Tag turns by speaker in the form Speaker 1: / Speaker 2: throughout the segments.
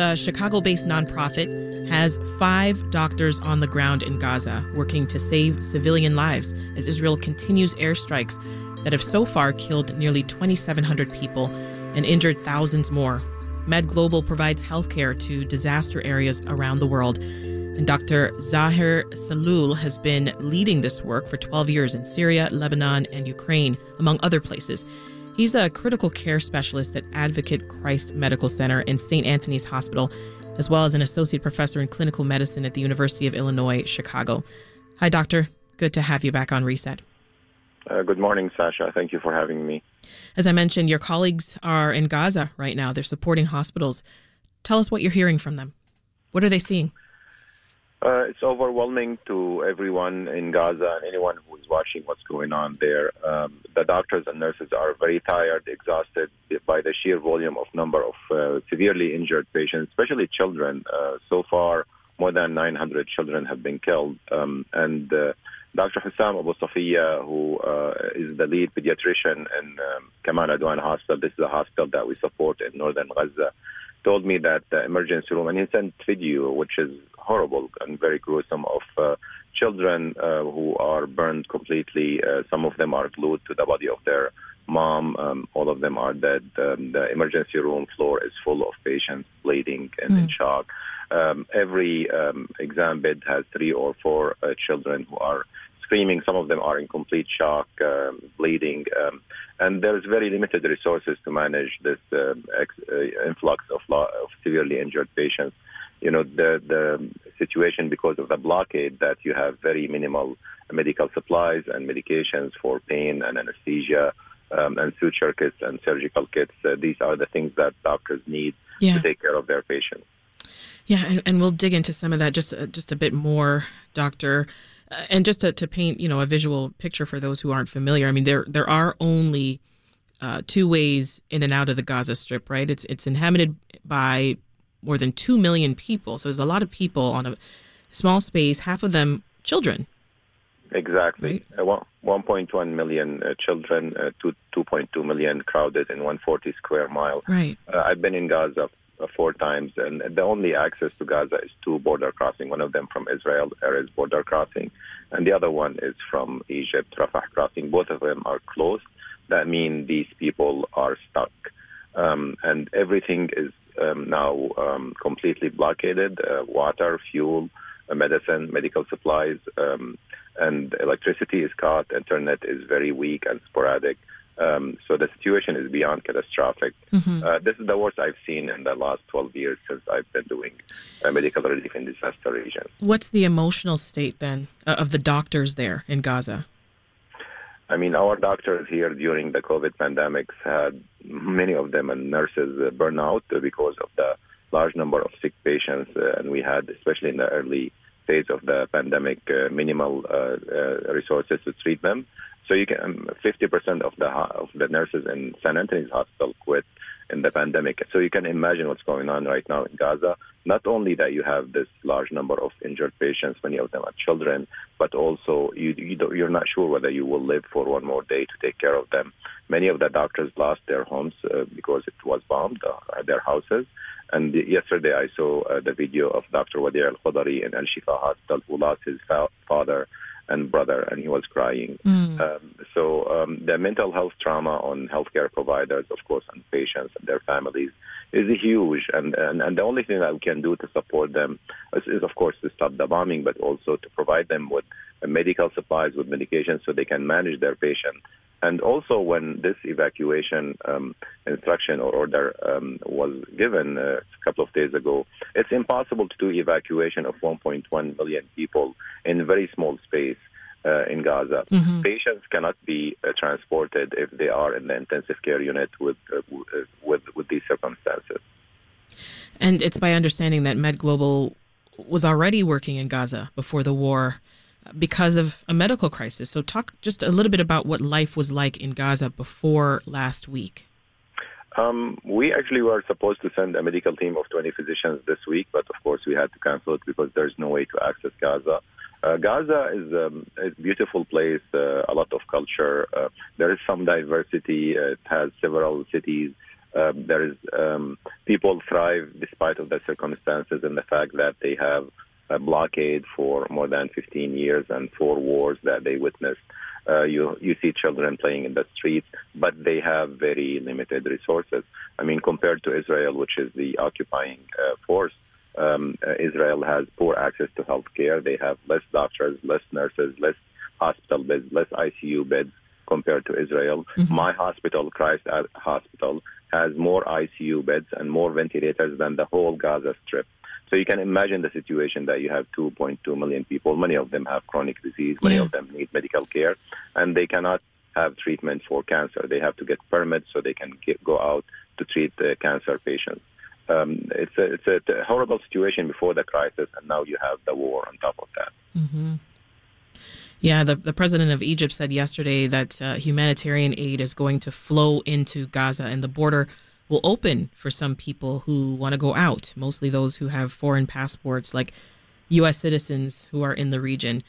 Speaker 1: A Chicago based nonprofit has five doctors on the ground in Gaza working to save civilian lives as Israel continues airstrikes that have so far killed nearly 2,700 people and injured thousands more. Med Global provides healthcare to disaster areas around the world. And Dr. Zaher Sahloul has been leading this work for 12 years in Syria, Lebanon, and Ukraine, among other places. He's a critical care specialist at Advocate Christ Medical Center and St. Anthony's Hospital, as well as an associate professor in clinical medicine at the University of Illinois, Chicago. Hi, doctor. Good to have you back on Reset.
Speaker 2: Uh, good morning, Sasha. Thank you for having me.
Speaker 1: As I mentioned, your colleagues are in Gaza right now. They're supporting hospitals. Tell us what you're hearing from them. What are they seeing?
Speaker 2: Uh, it's overwhelming to everyone in Gaza and anyone who is watching what's going on there. Um, the doctors and nurses are very tired, exhausted by the sheer volume of number of uh, severely injured patients, especially children. Uh, so far, more than 900 children have been killed. Um, and uh, Dr. Hussam Abu Safiya, who uh, is the lead pediatrician in um, Kamal Adwan Hospital, this is a hospital that we support in northern Gaza, told me that the emergency room, and he sent video, which is horrible and very gruesome, of uh, children uh, who are burned completely. Uh, some of them are glued to the body of their mom. Um, all of them are dead. Um, the emergency room floor is full of patients bleeding and mm. in shock. Um, every um, exam bed has three or four uh, children who are screaming. Some of them are in complete shock, um, bleeding, um, and there's very limited resources to manage this uh, ex- uh, influx of, of severely injured patients. You know, the the situation because of the blockade that you have very minimal medical supplies and medications for pain and anesthesia. Um, and suture kits and surgical kits. Uh, these are the things that doctors need yeah. to take care of their patients.
Speaker 1: Yeah, and, and we'll dig into some of that just uh, just a bit more, Doctor. And just to, to paint, you know, a visual picture for those who aren't familiar. I mean, there there are only uh, two ways in and out of the Gaza Strip, right? It's it's inhabited by more than two million people, so there's a lot of people on a small space. Half of them children.
Speaker 2: Exactly. Right? Uh, 1.1 million uh, children, uh, 2, 2.2 million crowded in 140 square mile.
Speaker 1: Right.
Speaker 2: Uh, I've been in Gaza four times, and the only access to Gaza is two border crossing. One of them from Israel, Erez border crossing, and the other one is from Egypt, Rafah crossing. Both of them are closed. That means these people are stuck, um, and everything is um, now um, completely blockaded: uh, water, fuel, uh, medicine, medical supplies, um, and electricity is cut. Internet is very weak and sporadic. Um, so the situation is beyond catastrophic. Mm-hmm. Uh, this is the worst I've seen in the last 12 years since I've been doing uh, medical relief in disaster regions.
Speaker 1: What's the emotional state then uh, of the doctors there in Gaza?
Speaker 2: I mean, our doctors here during the COVID pandemics had many of them and nurses uh, burn out because of the large number of sick patients, uh, and we had, especially in the early phase of the pandemic, uh, minimal resources to treat them. So you can 50% um, of the of the nurses in San Anthony's hospital quit in the pandemic. So you can imagine what's going on right now in Gaza. Not only that you have this large number of injured patients, many of them are children, but also you, you are not sure whether you will live for one more day to take care of them. Many of the doctors lost their homes uh, because it was bombed, uh, their houses. And yesterday I saw uh, the video of Dr. Wadi Al Khudari in Al Shifa Hospital who lost his fa- father and brother, and he was crying. Mm. Um, so um, the mental health trauma on healthcare providers, of course, and patients and their families is huge. And, and, and the only thing that we can do to support them is, is, of course, to stop the bombing, but also to provide them with medical supplies, with medication, so they can manage their patient. And also, when this evacuation um, instruction or order um, was given uh, a couple of days ago, it's impossible to do evacuation of 1.1 million people in a very small space uh, in Gaza. Mm-hmm. Patients cannot be uh, transported if they are in the intensive care unit with, uh, uh, with, with these circumstances.
Speaker 1: And it's my understanding that Med Global was already working in Gaza before the war because of a medical crisis. So, talk just a little bit about what life was like in Gaza before last week.
Speaker 2: Um, we actually were supposed to send a medical team of 20 physicians this week, but of course we had to cancel it because there's no way to access Gaza. Uh, Gaza is um, a beautiful place, uh, a lot of culture. Uh, there is some diversity. it has several cities. Uh, there is um, people thrive despite of the circumstances and the fact that they have a blockade for more than 15 years and four wars that they witnessed. Uh, you you see children playing in the streets, but they have very limited resources. I mean, compared to Israel, which is the occupying uh, force, um, uh, Israel has poor access to health care. They have less doctors, less nurses, less hospital beds, less ICU beds compared to Israel. Mm-hmm. My hospital, Christ Hospital, has more ICU beds and more ventilators than the whole Gaza Strip. So you can imagine the situation that you have 2.2 million people. Many of them have chronic disease. Many yeah. of them need medical care, and they cannot have treatment for cancer. They have to get permits so they can get, go out to treat the cancer patients. Um, it's a it's a horrible situation before the crisis, and now you have the war on top of that.
Speaker 1: Mm-hmm. Yeah, the, the president of Egypt said yesterday that uh, humanitarian aid is going to flow into Gaza, and the border will open for some people who want to go out, mostly those who have foreign passports, like U.S. citizens who are in the region.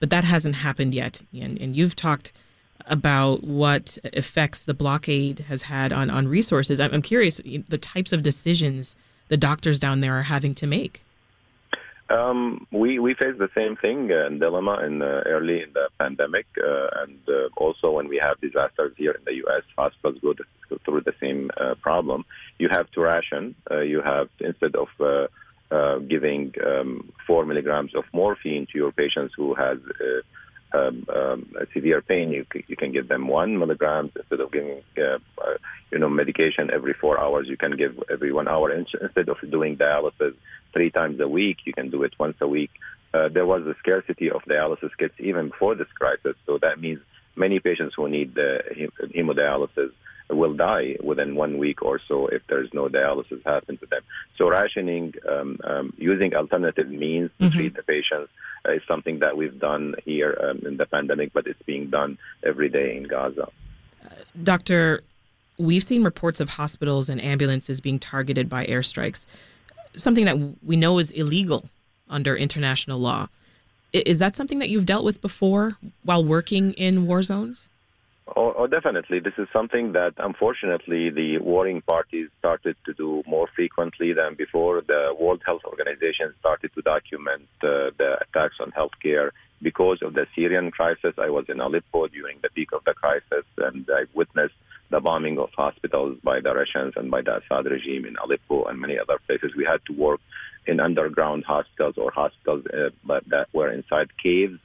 Speaker 1: But that hasn't happened yet. And, and you've talked about what effects the blockade has had on, on resources. I'm, I'm curious the types of decisions the doctors down there are having to make.
Speaker 2: Um, we we face the same thing uh, dilemma in uh, early in the pandemic, uh, and uh, also when we have disasters here in the U.S., hospitals go, through the same uh, problem. You have to ration. You have instead of giving um, four milligrams of morphine to your patients who has um, um, severe pain, you, you can give them one milligrams instead of giving, uh, uh, you know, medication every four hours. You can give every one hour instead of doing dialysis three times a week. You can do it once a week. Uh, there was a scarcity of dialysis kits even before this crisis, so that means many patients who need uh, hemodialysis will die within one week or so if there's no dialysis happen to them. So rationing, um, um, using alternative means to mm-hmm. treat the patients uh, is something that we've done here um, in the pandemic, but it's being done every day in Gaza. Uh,
Speaker 1: Doctor, we've seen reports of hospitals and ambulances being targeted by airstrikes, something that we know is illegal under international law. Is that something that you've dealt with before while working in war zones?
Speaker 2: Oh, oh, definitely. This is something that unfortunately the warring parties started to do more frequently than before. The World Health Organization started to document uh, the attacks on healthcare because of the Syrian crisis. I was in Aleppo during the peak of the crisis, and I witnessed the bombing of hospitals by the Russians and by the Assad regime in Aleppo and many other places. We had to work in underground hospitals or hospitals uh, that were inside caves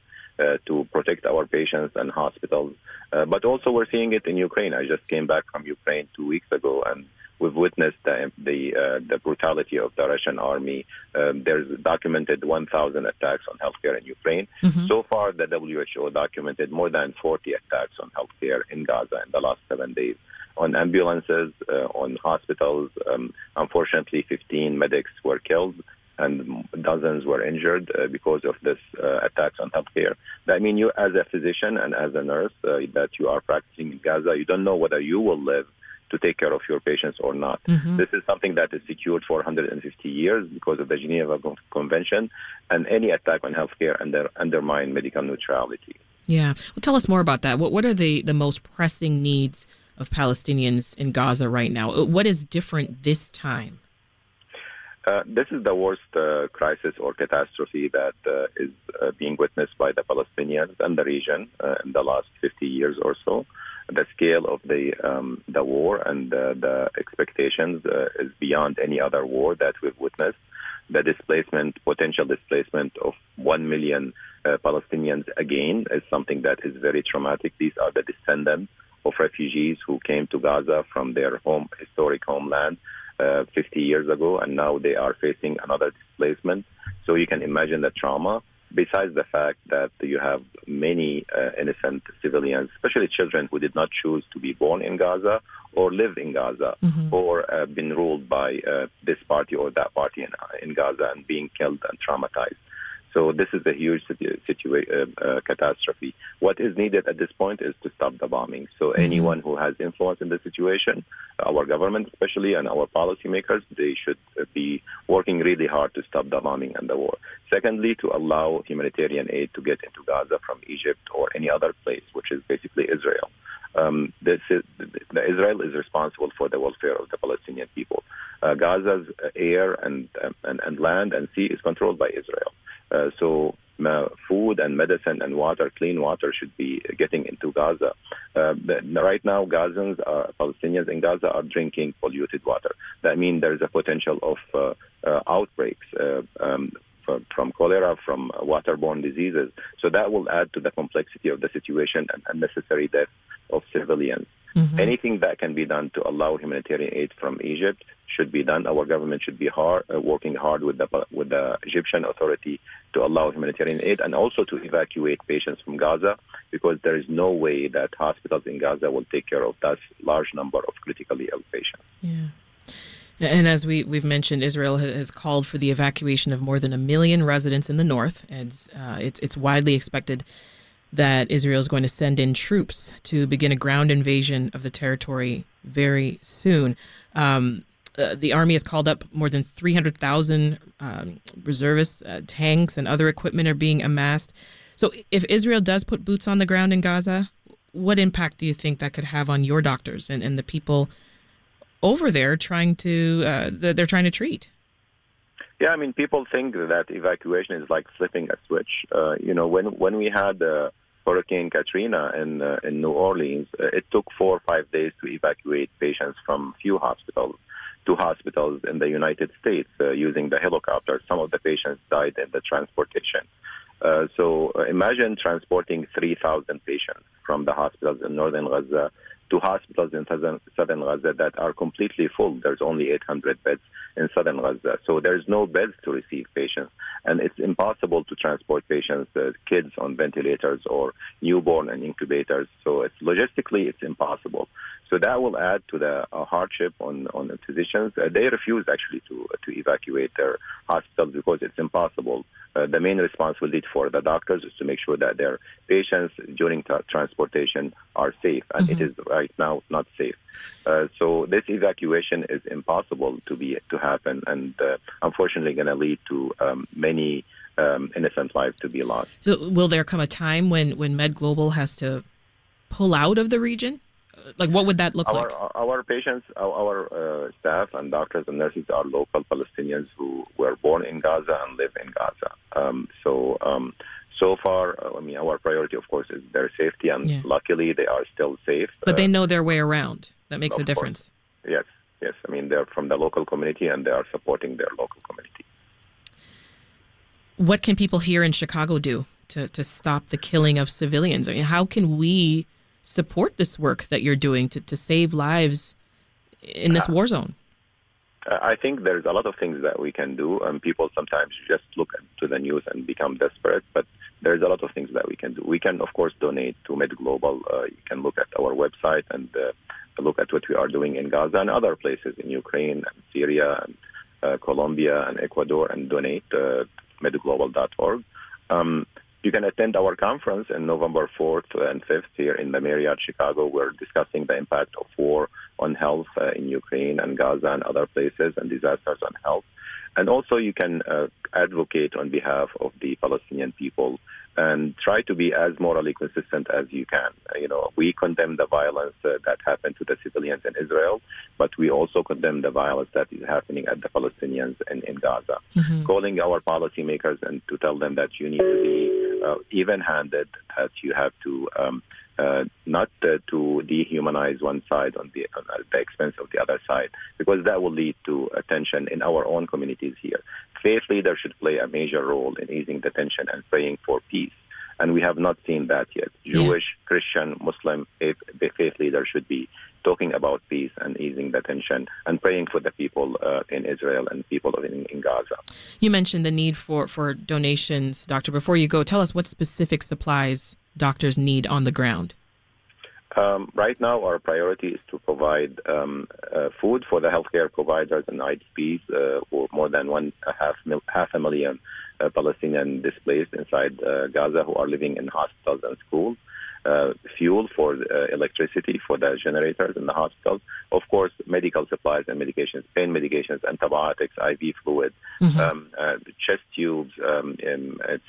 Speaker 2: to protect our patients and hospitals. Uh, but also, we're seeing it in Ukraine. I just came back from Ukraine two weeks ago, and we've witnessed the the, uh, the brutality of the Russian army. Um, there's documented 1,000 attacks on healthcare in Ukraine. Mm-hmm. So far, the WHO documented more than 40 attacks on healthcare in Gaza in the last seven days. On ambulances, uh, on hospitals. Um, unfortunately, 15 medics were killed and dozens were injured uh, because of this uh, attacks on healthcare. I mean, you as a physician and as a nurse uh, that you are practicing in Gaza, you don't know whether you will live to take care of your patients or not. Mm-hmm. This is something that is secured for 150 years because of the Geneva Convention, and any attack on healthcare under, undermine medical neutrality.
Speaker 1: Yeah. Well, tell us more about that. What, what are the, the most pressing needs of Palestinians in Gaza right now? What is different this time?
Speaker 2: Uh, this is the worst uh, crisis or catastrophe that uh, is uh, being witnessed by the Palestinians and the region uh, in the last 50 years or so. The scale of the um, the war and the expectations is beyond any other war that we've witnessed. The displacement, potential displacement of one million Palestinians again, is something that is very traumatic. These are the descendants of refugees who came to Gaza from their home historic homeland uh, 50 years ago, and now they are facing another displacement. So you can imagine the trauma. Besides the fact that you have many uh, innocent civilians, especially children who did not choose to be born in Gaza or live in Gaza mm-hmm. or uh, been ruled by uh, this party or that party in, in Gaza and being killed and traumatized. So this is a huge situ- situa- uh, uh, catastrophe. What is needed at this point is to stop the bombing. So mm-hmm. anyone who has influence in the situation, our government especially and our policymakers, they should be working really hard to stop the bombing and the war. Secondly, to allow humanitarian aid to get into Gaza from Egypt or any other place, which is basically Israel. Um, this is, the Israel is responsible for the welfare of the Palestinian people. Uh, Gaza's air and, and, and land and sea is controlled by Israel. Uh, so uh, food and medicine and water, clean water, should be getting into Gaza. Uh, right now, Gazans, uh, Palestinians in Gaza are drinking polluted water. That means there is a potential of uh, uh, outbreaks. Um, from cholera, from waterborne diseases. So that will add to the complexity of the situation and unnecessary death of civilians. Mm-hmm. Anything that can be done to allow humanitarian aid from Egypt should be done. Our government should be hard, uh, working hard with the with the Egyptian authority to allow humanitarian aid and also to evacuate patients from Gaza because there is no way that hospitals in Gaza will take care of that large number of critically ill patients.
Speaker 1: Yeah. And as we, we've mentioned, Israel has called for the evacuation of more than a million residents in the north. And uh, it's, it's widely expected that Israel is going to send in troops to begin a ground invasion of the territory very soon. Um, uh, the army has called up more than 300,000 um, reservists, uh, tanks, and other equipment are being amassed. So, if Israel does put boots on the ground in Gaza, what impact do you think that could have on your doctors and, and the people over there trying to uh, they're trying to treat?
Speaker 2: Yeah, I mean, people think that evacuation is like flipping a switch. Uh, you know, when when we had uh, Hurricane Katrina in uh, in New Orleans, uh, it took four or five days to evacuate patients from few hospitals to hospitals in the United States uh, using the helicopter. Some of the patients died in the transportation. Uh, so imagine transporting 3,000 patients from the hospitals in northern Gaza to hospitals in southern, Gaza that are completely full. There's only 800 beds in southern Gaza. So there's no beds to receive patients. And it's impossible to transport patients, uh, kids on ventilators or newborn and incubators. So it's logistically, it's impossible. So that will add to the uh, hardship on, on the physicians. Uh, they refuse actually to, to evacuate their hospitals because it's impossible. Uh, the main responsibility for the doctors is to make sure that their patients during t- transportation are safe, and mm-hmm. it is right now not safe. Uh, so this evacuation is impossible to be to happen, and uh, unfortunately, going to lead to um, many um, innocent lives to be lost.
Speaker 1: So, will there come a time when when Med Global has to pull out of the region? Like what would that look
Speaker 2: our,
Speaker 1: like?
Speaker 2: Our patients, our, our uh, staff and doctors and nurses are local Palestinians who were born in Gaza and live in Gaza. Um, so um, so far, uh, I mean, our priority, of course, is their safety, and yeah. luckily they are still safe.
Speaker 1: But uh, they know their way around. That makes a difference.
Speaker 2: Course. Yes, yes. I mean, they're from the local community and they are supporting their local community.
Speaker 1: What can people here in Chicago do to, to stop the killing of civilians? I mean, how can we support this work that you're doing to, to save lives in this uh, war zone?
Speaker 2: I think there's a lot of things that we can do. and people sometimes just look to the news and become desperate, but there's a lot of things that we can do. We can, of course, donate to Med Global. Uh, you can look at our website and uh, look at what we are doing in Gaza and other places in Ukraine and Syria and uh, Colombia and Ecuador and donate uh, medglobal.org. Um, you can attend our conference in November 4th and 5th here in the Marriott, Chicago. We're discussing the impact of war on health uh, in Ukraine and Gaza and other places and disasters on health. And also, you can uh, advocate on behalf of the Palestinian people and try to be as morally consistent as you can. You know, we condemn the violence uh, that happened to the civilians in Israel, but we also condemn the violence that is happening at the Palestinians in, in Gaza. Mm-hmm. Calling our policymakers and to tell them that you need to be uh, even-handed, that you have to um, uh, not uh, to dehumanize one side on the, on the expense of the other side, because that will lead to tension in our own communities here. Faith leaders should play a major role in easing the tension and praying for peace. And we have not seen that yet. Jewish. Christian, Muslim faith, faith leaders should be talking about peace and easing the tension and praying for the people uh, in Israel and people in, in Gaza.
Speaker 1: You mentioned the need for, for donations, Doctor. Before you go, tell us what specific supplies doctors need on the ground.
Speaker 2: Um, right now, our priority is to provide um, uh, food for the healthcare providers and IDPs uh, for more than one half, mil- half a million uh, Palestinian displaced inside uh, Gaza who are living in hospitals and schools. Uh, fuel for uh, electricity for the generators in the hospitals. Of course, medical supplies and medications, pain medications, antibiotics, IV fluid, mm-hmm. um, chest tubes, um,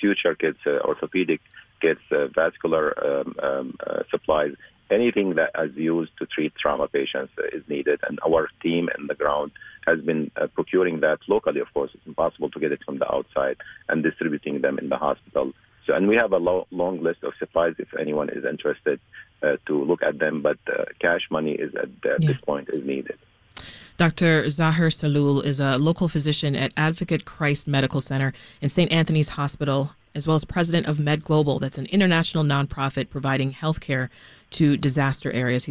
Speaker 2: suture kits, orthopedic kits, vascular um, um, supplies anything that is used to treat trauma patients is needed. And our team in the ground has been uh, procuring that locally. Of course, it's impossible to get it from the outside and distributing them in the hospital. So, and we have a lo- long list of supplies if anyone is interested uh, to look at them. But uh, cash money is at yeah. this point is needed.
Speaker 1: Dr. Zaher Sahloul is a local physician at Advocate Christ Medical Center in St. Anthony's Hospital, as well as president of Med Global, that's an international nonprofit providing health care to disaster areas.